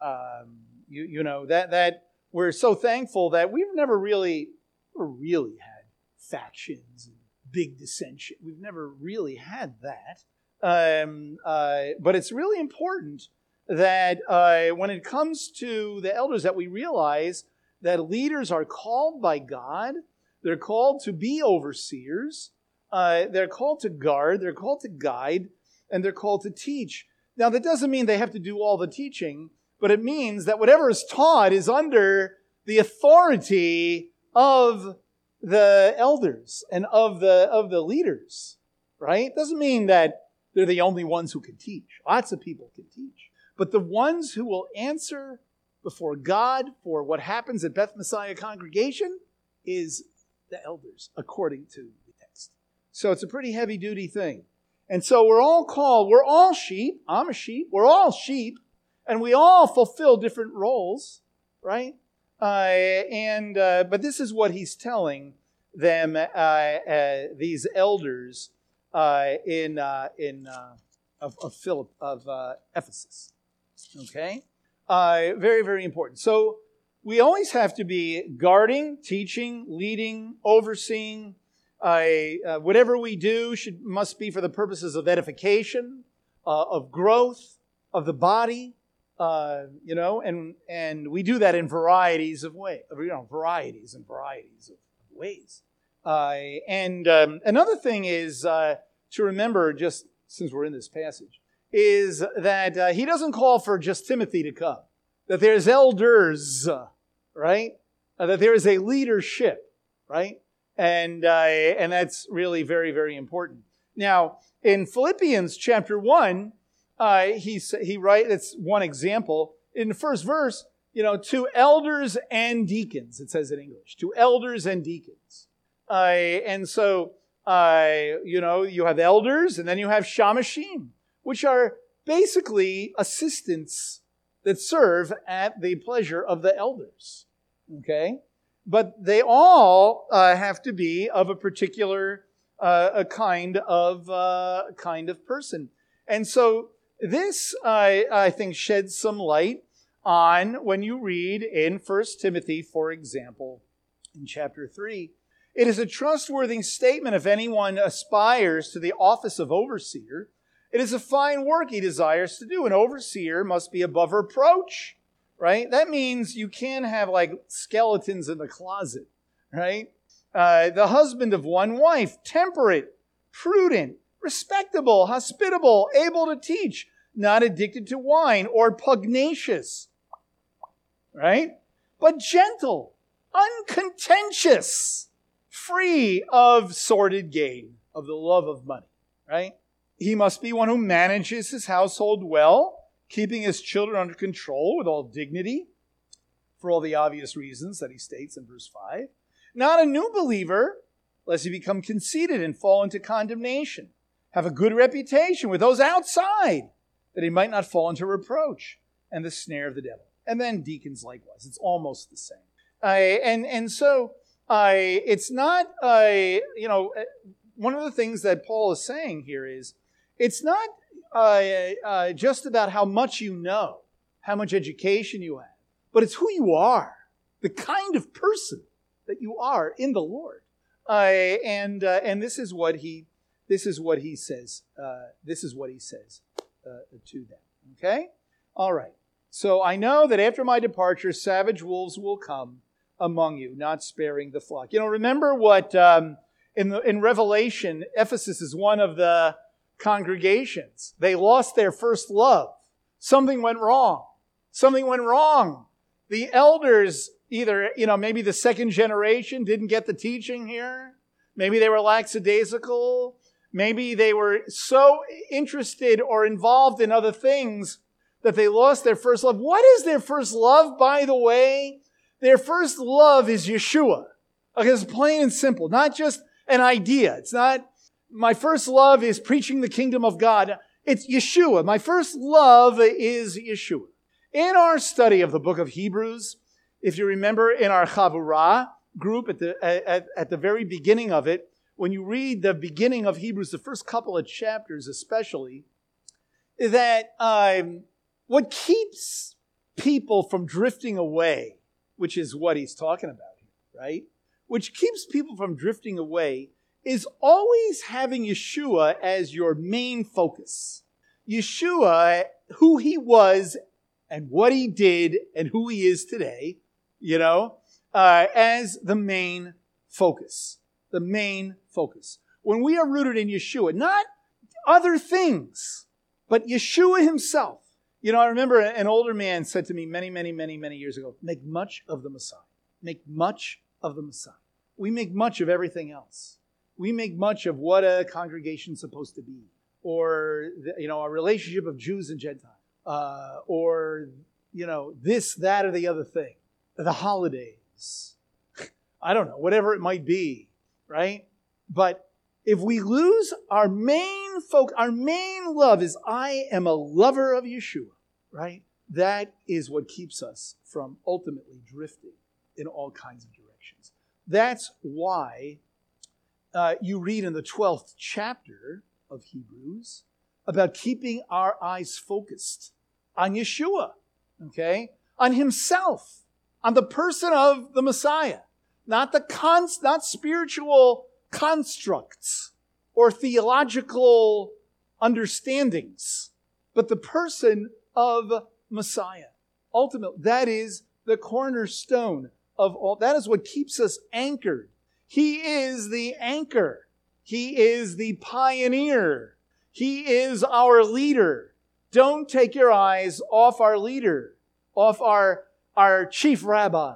um, you, you know that that we're so thankful that we've never really really had factions and big dissension. We've never really had that. Um, uh, but it's really important that uh, when it comes to the elders, that we realize that leaders are called by God. They're called to be overseers. Uh, they're called to guard. They're called to guide, and they're called to teach. Now, that doesn't mean they have to do all the teaching, but it means that whatever is taught is under the authority of the elders and of the of the leaders. Right? Doesn't mean that they're the only ones who can teach. Lots of people can teach. But the ones who will answer before God for what happens at Beth Messiah congregation is the elders, according to the text. So it's a pretty heavy duty thing. And so we're all called, we're all sheep. I'm a sheep. We're all sheep. And we all fulfill different roles, right? Uh, and, uh, but this is what he's telling them, uh, uh these elders uh, in uh, in of, of Philip of Ephesus. Okay, very very important. So we always have to be guarding, teaching, leading, overseeing. Whatever we do should must be for the purposes of edification, of growth of the body. You know, and and we do that in varieties of ways. You know, varieties and varieties of ways. Uh, and um, another thing is uh, to remember, just since we're in this passage, is that uh, he doesn't call for just Timothy to come, that there's elders, right? Uh, that there is a leadership, right? And, uh, and that's really very, very important. Now, in Philippians chapter 1, uh, he, he writes, it's one example. In the first verse, you know, to elders and deacons, it says in English, to elders and deacons. Uh, and so, uh, you know, you have elders and then you have shamashim, which are basically assistants that serve at the pleasure of the elders. Okay? But they all uh, have to be of a particular uh, a kind of uh, kind of person. And so this, I, I think, sheds some light on when you read in 1 Timothy, for example, in chapter 3. It is a trustworthy statement if anyone aspires to the office of overseer. It is a fine work he desires to do. An overseer must be above reproach, right? That means you can't have like skeletons in the closet, right? Uh, the husband of one wife, temperate, prudent, respectable, hospitable, able to teach, not addicted to wine or pugnacious, right? But gentle, uncontentious, free of sordid gain, of the love of money, right? He must be one who manages his household well, keeping his children under control with all dignity. for all the obvious reasons that he states in verse 5. Not a new believer, lest he become conceited and fall into condemnation. Have a good reputation with those outside, that he might not fall into reproach and the snare of the devil. And then deacons likewise. It's almost the same. I, and, and so I, it's not, I, you know, one of the things that Paul is saying here is it's not uh, uh, just about how much you know, how much education you have, but it's who you are, the kind of person that you are in the Lord. Uh, and uh, and this is what he this is what he says. Uh, this is what he says uh, to them. Okay, all right. So I know that after my departure, savage wolves will come among you, not sparing the flock. You know, remember what um, in the in Revelation, Ephesus is one of the congregations. They lost their first love. Something went wrong. Something went wrong. The elders, either, you know, maybe the second generation didn't get the teaching here. Maybe they were lackadaisical. Maybe they were so interested or involved in other things that they lost their first love. What is their first love, by the way? Their first love is Yeshua. Okay, it's plain and simple, not just an idea. It's not, my first love is preaching the kingdom of God. It's Yeshua. My first love is Yeshua. In our study of the book of Hebrews, if you remember in our Chavurah group at the, at, at the very beginning of it, when you read the beginning of Hebrews, the first couple of chapters especially, that um, what keeps people from drifting away, which is what he's talking about here, right? Which keeps people from drifting away is always having Yeshua as your main focus. Yeshua, who he was and what he did and who he is today, you know, uh, as the main focus. The main focus. When we are rooted in Yeshua, not other things, but Yeshua himself. You know, I remember an older man said to me many, many, many, many years ago, make much of the Messiah. Make much of the Messiah. We make much of everything else we make much of what a congregation is supposed to be, or you know, a relationship of Jews and Gentiles, uh, or you know, this, that, or the other thing, the holidays. I don't know, whatever it might be, right? But if we lose our main focus, our main love is I am a lover of Yeshua, right? That is what keeps us from ultimately drifting in all kinds of directions. That's why uh, you read in the 12th chapter of Hebrews about keeping our eyes focused on Yeshua, okay? On himself, on the person of the Messiah, not the cons- not spiritual constructs or theological understandings, but the person of Messiah. Ultimately, that is the cornerstone of all. That is what keeps us anchored he is the anchor. He is the pioneer. He is our leader. Don't take your eyes off our leader, off our, our chief rabbi,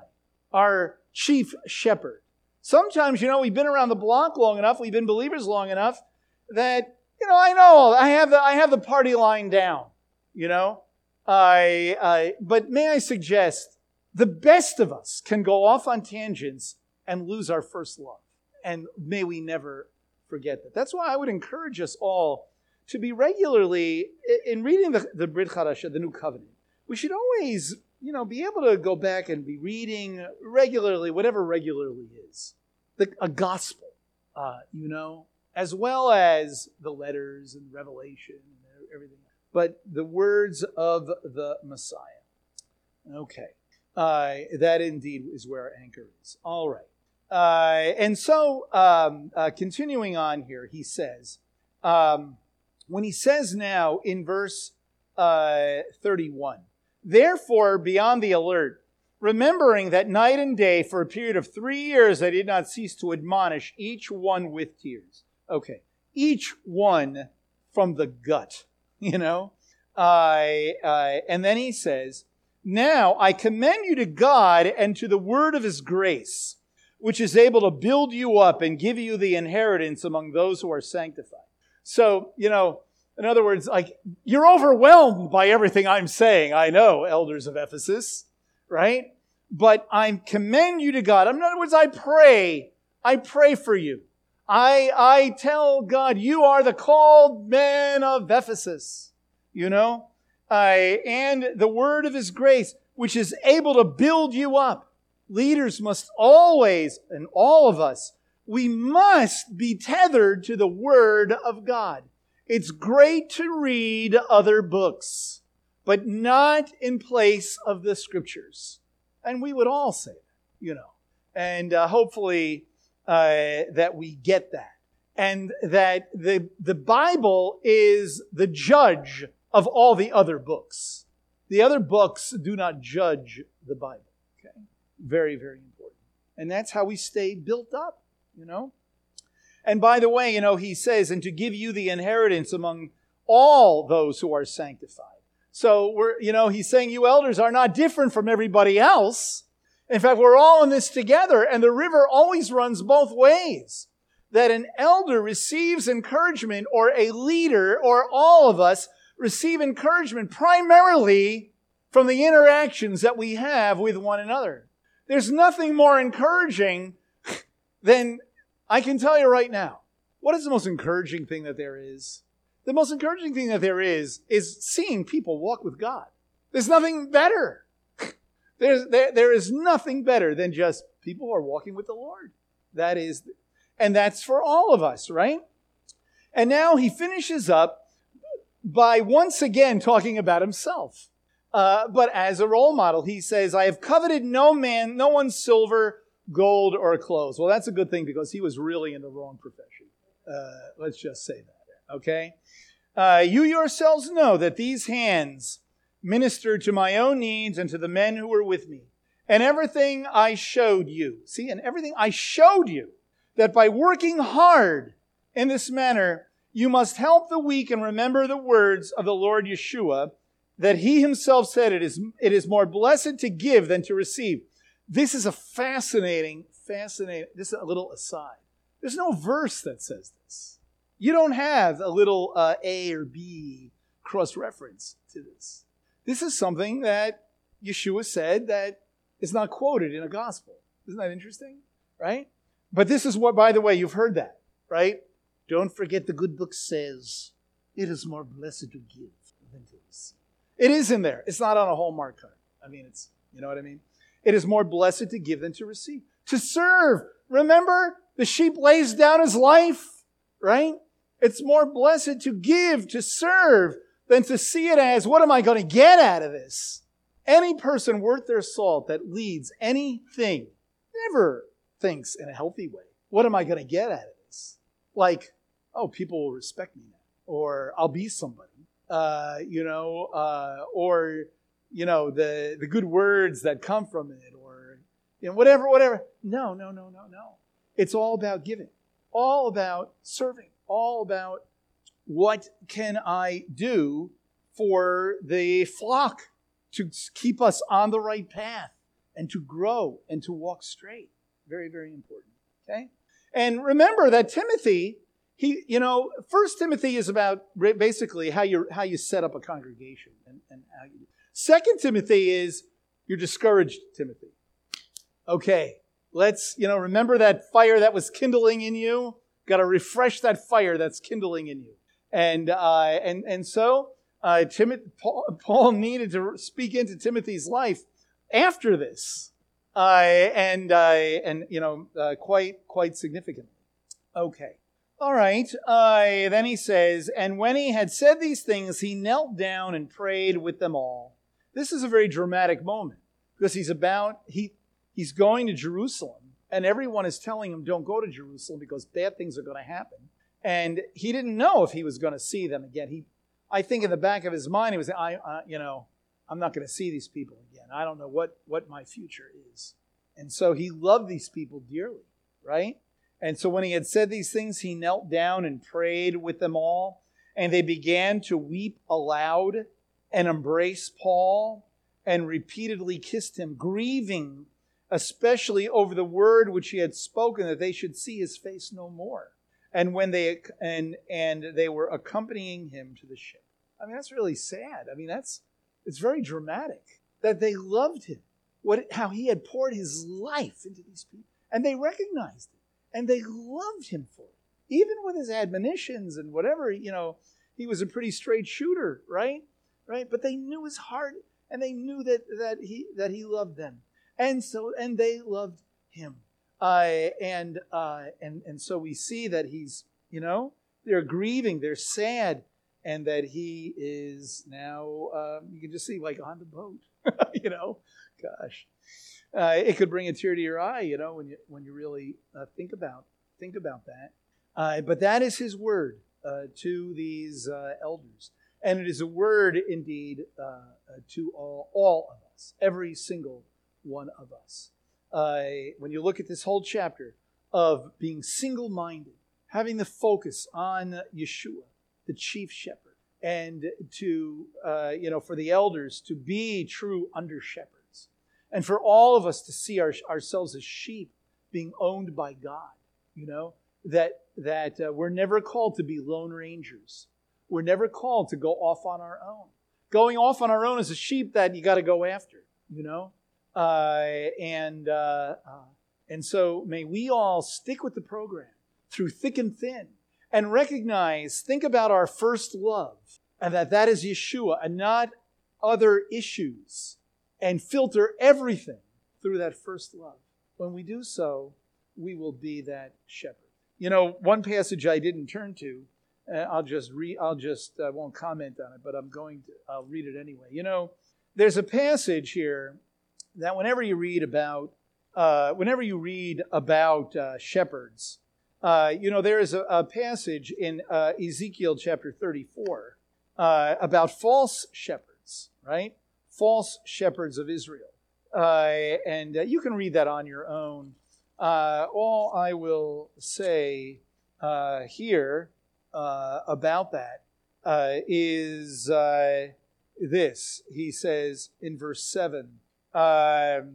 our chief shepherd. Sometimes, you know, we've been around the block long enough, we've been believers long enough that, you know, I know I have the, I have the party line down, you know. I, I, but may I suggest the best of us can go off on tangents and lose our first love. And may we never forget that. That's why I would encourage us all to be regularly, in reading the, the Brit Chadashah, the New Covenant, we should always, you know, be able to go back and be reading regularly, whatever regularly is, the, a gospel, uh, you know, as well as the letters and Revelation and everything. But the words of the Messiah. Okay. Uh, that indeed is where our anchor is. All right. Uh, and so, um, uh, continuing on here, he says, um, when he says now in verse uh, 31, therefore be on the alert, remembering that night and day for a period of three years I did not cease to admonish each one with tears. Okay, each one from the gut, you know? I, I, and then he says, Now I commend you to God and to the word of his grace which is able to build you up and give you the inheritance among those who are sanctified. So, you know, in other words, like, you're overwhelmed by everything I'm saying. I know, elders of Ephesus, right? but I commend you to God. In other words, I pray. I pray for you. I, I tell God, you are the called man of Ephesus, you know, I, and the word of his grace, which is able to build you up. Leaders must always, and all of us, we must be tethered to the word of God. It's great to read other books, but not in place of the scriptures. And we would all say that, you know. And uh, hopefully uh, that we get that. And that the, the Bible is the judge of all the other books. The other books do not judge the Bible. Okay? Very, very important. And that's how we stay built up, you know? And by the way, you know, he says, and to give you the inheritance among all those who are sanctified. So we're, you know, he's saying you elders are not different from everybody else. In fact, we're all in this together, and the river always runs both ways. That an elder receives encouragement, or a leader, or all of us receive encouragement primarily from the interactions that we have with one another. There's nothing more encouraging than, I can tell you right now, what is the most encouraging thing that there is? The most encouraging thing that there is, is seeing people walk with God. There's nothing better. There's, there, there is nothing better than just people who are walking with the Lord. That is, and that's for all of us, right? And now he finishes up by once again talking about himself. Uh, but as a role model, he says, I have coveted no man, no one's silver, gold, or clothes. Well, that's a good thing because he was really in the wrong profession. Uh, let's just say that, okay? Uh, you yourselves know that these hands ministered to my own needs and to the men who were with me. And everything I showed you, see, and everything I showed you, that by working hard in this manner, you must help the weak and remember the words of the Lord Yeshua, that he himself said it is, it is more blessed to give than to receive. This is a fascinating, fascinating, this is a little aside. There's no verse that says this. You don't have a little uh, A or B cross reference to this. This is something that Yeshua said that is not quoted in a gospel. Isn't that interesting? Right? But this is what, by the way, you've heard that, right? Don't forget the good book says it is more blessed to give than to receive. It is in there. It's not on a Hallmark card. I mean, it's, you know what I mean? It is more blessed to give than to receive. To serve. Remember, the sheep lays down his life, right? It's more blessed to give, to serve, than to see it as, what am I going to get out of this? Any person worth their salt that leads anything never thinks in a healthy way, what am I going to get out of this? Like, oh, people will respect me now, or I'll be somebody, uh, you know, uh, or, you know, the, the good words that come from it, or, you know, whatever, whatever. No, no, no, no, no. It's all about giving, all about serving, all about what can I do for the flock to keep us on the right path and to grow and to walk straight? Very, very important. Okay? And remember that Timothy, he, you know, First Timothy is about basically how you how you set up a congregation and, and how you. Second Timothy is you're discouraged, Timothy. Okay, let's you know remember that fire that was kindling in you. Got to refresh that fire that's kindling in you. And, uh, and, and so uh, Timothy, Paul, Paul, needed to speak into Timothy's life after this. Uh, and, uh, and, you know, uh, quite, quite significantly. Okay. All right. Uh, then he says, and when he had said these things, he knelt down and prayed with them all. This is a very dramatic moment because he's about, he, he's going to Jerusalem and everyone is telling him, don't go to Jerusalem because bad things are going to happen. And he didn't know if he was going to see them again. He, I think in the back of his mind, he was, I, uh, you know, I'm not going to see these people again. I don't know what, what my future is. And so he loved these people dearly, right? And so when he had said these things, he knelt down and prayed with them all. And they began to weep aloud and embrace Paul and repeatedly kissed him, grieving especially over the word which he had spoken that they should see his face no more and when they and and they were accompanying him to the ship. I mean, that's really sad. I mean, that's it's very dramatic that they loved him what, how he had poured his life into these people. And they recognized it and they loved him for it. Even with his admonitions and whatever, you know, he was a pretty straight shooter, right? Right? But they knew his heart and they knew that, that he that he loved them. And so and they loved him. Uh, and uh, and and so we see that he's, you know, they're grieving, they're sad, and that he is now um, you can just see like on the boat, you know, gosh, uh, it could bring a tear to your eye, you know, when you when you really uh, think about think about that. Uh, but that is his word uh, to these elders, and it is a word indeed uh, to all all of us, every single one of us. when you look at this whole chapter of being single-minded, having the focus on Yeshua, the chief shepherd, and to you know for the elders to be true under shepherds and for all of us to see our, ourselves as sheep being owned by God, you know, that, that uh, we're never called to be lone rangers. We're never called to go off on our own. Going off on our own is a sheep that you got to go after, you know? Uh, and, uh, uh, and so may we all stick with the program through thick and thin and recognize, think about our first love, and that that is Yeshua and not other issues and filter everything through that first love. When we do so, we will be that shepherd. You know, one passage I didn't turn to, uh, I'll just read, I'll just, I won't comment on it, but I'm going to, I'll read it anyway. You know, there's a passage here that whenever you read about, uh, whenever you read about uh, shepherds, uh, you know, there is a, a passage in uh, Ezekiel chapter 34 uh, about false shepherds, right? false shepherds of Israel. And you can read that on your own. All I will say here uh, about that uh, is this. He says in verse 7 um,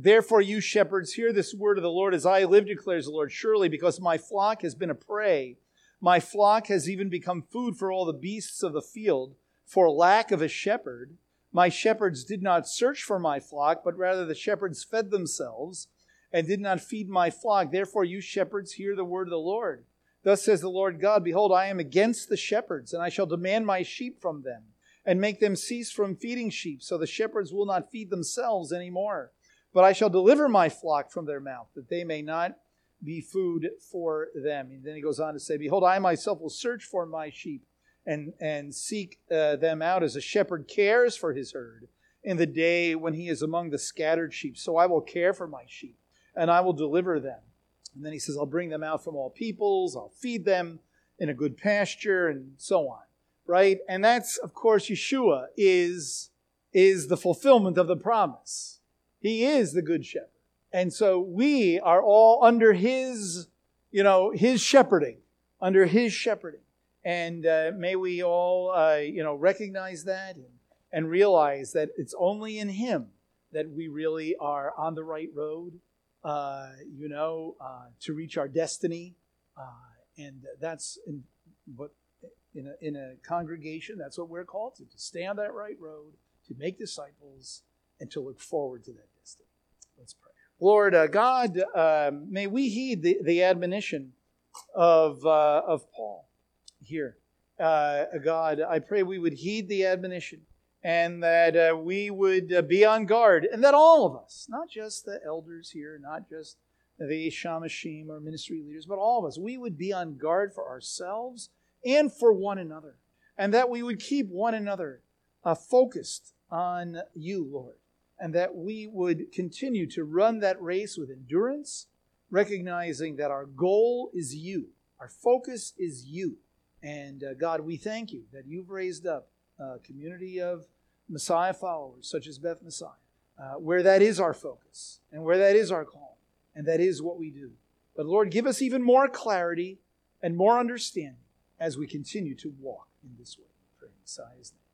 Therefore, you shepherds, hear this word of the Lord as I live, declares the Lord. Surely, because my flock has been a prey, my flock has even become food for all the beasts of the field, for lack of a shepherd. My shepherds did not search for my flock, but rather the shepherds fed themselves and did not feed my flock. Therefore, you shepherds, hear the word of the Lord. Thus says the Lord God Behold, I am against the shepherds, and I shall demand my sheep from them, and make them cease from feeding sheep, so the shepherds will not feed themselves any more. But I shall deliver my flock from their mouth, that they may not be food for them. And then he goes on to say, Behold, I myself will search for my sheep and, and seek uh, them out as a shepherd cares for his herd in the day when he is among the scattered sheep. So I will care for my sheep and I will deliver them. And then he says, I'll bring them out from all peoples, I'll feed them in a good pasture, and so on. Right? And that's, of course, Yeshua is, is the fulfillment of the promise. He is the good shepherd. And so we are all under his, you know, his shepherding, under his shepherding. And uh, may we all, uh, you know, recognize that and, and realize that it's only in Him that we really are on the right road, uh, you know, uh, to reach our destiny. Uh, and that's in, what in a, in a congregation, that's what we're called to, to stay on that right road, to make disciples, and to look forward to that destiny. Let's pray. Lord uh, God, may we heed the, the admonition of, of Paul here. God, I pray we would heed the admonition and that uh, we would uh, be on guard, and that all of us, not just the elders here, not just the shamashim or ministry leaders, but all of us, we would be on guard for ourselves and for one another, and that we would keep one another uh, focused on you, Lord, and that we would continue to run that race with endurance, recognizing that our goal is you, our focus is you and uh, God, we thank you that you've raised up a community of Messiah followers, such as Beth Messiah, uh, where that is our focus and where that is our call, and that is what we do. But Lord, give us even more clarity and more understanding as we continue to walk in this way. Pray In Messiah's name.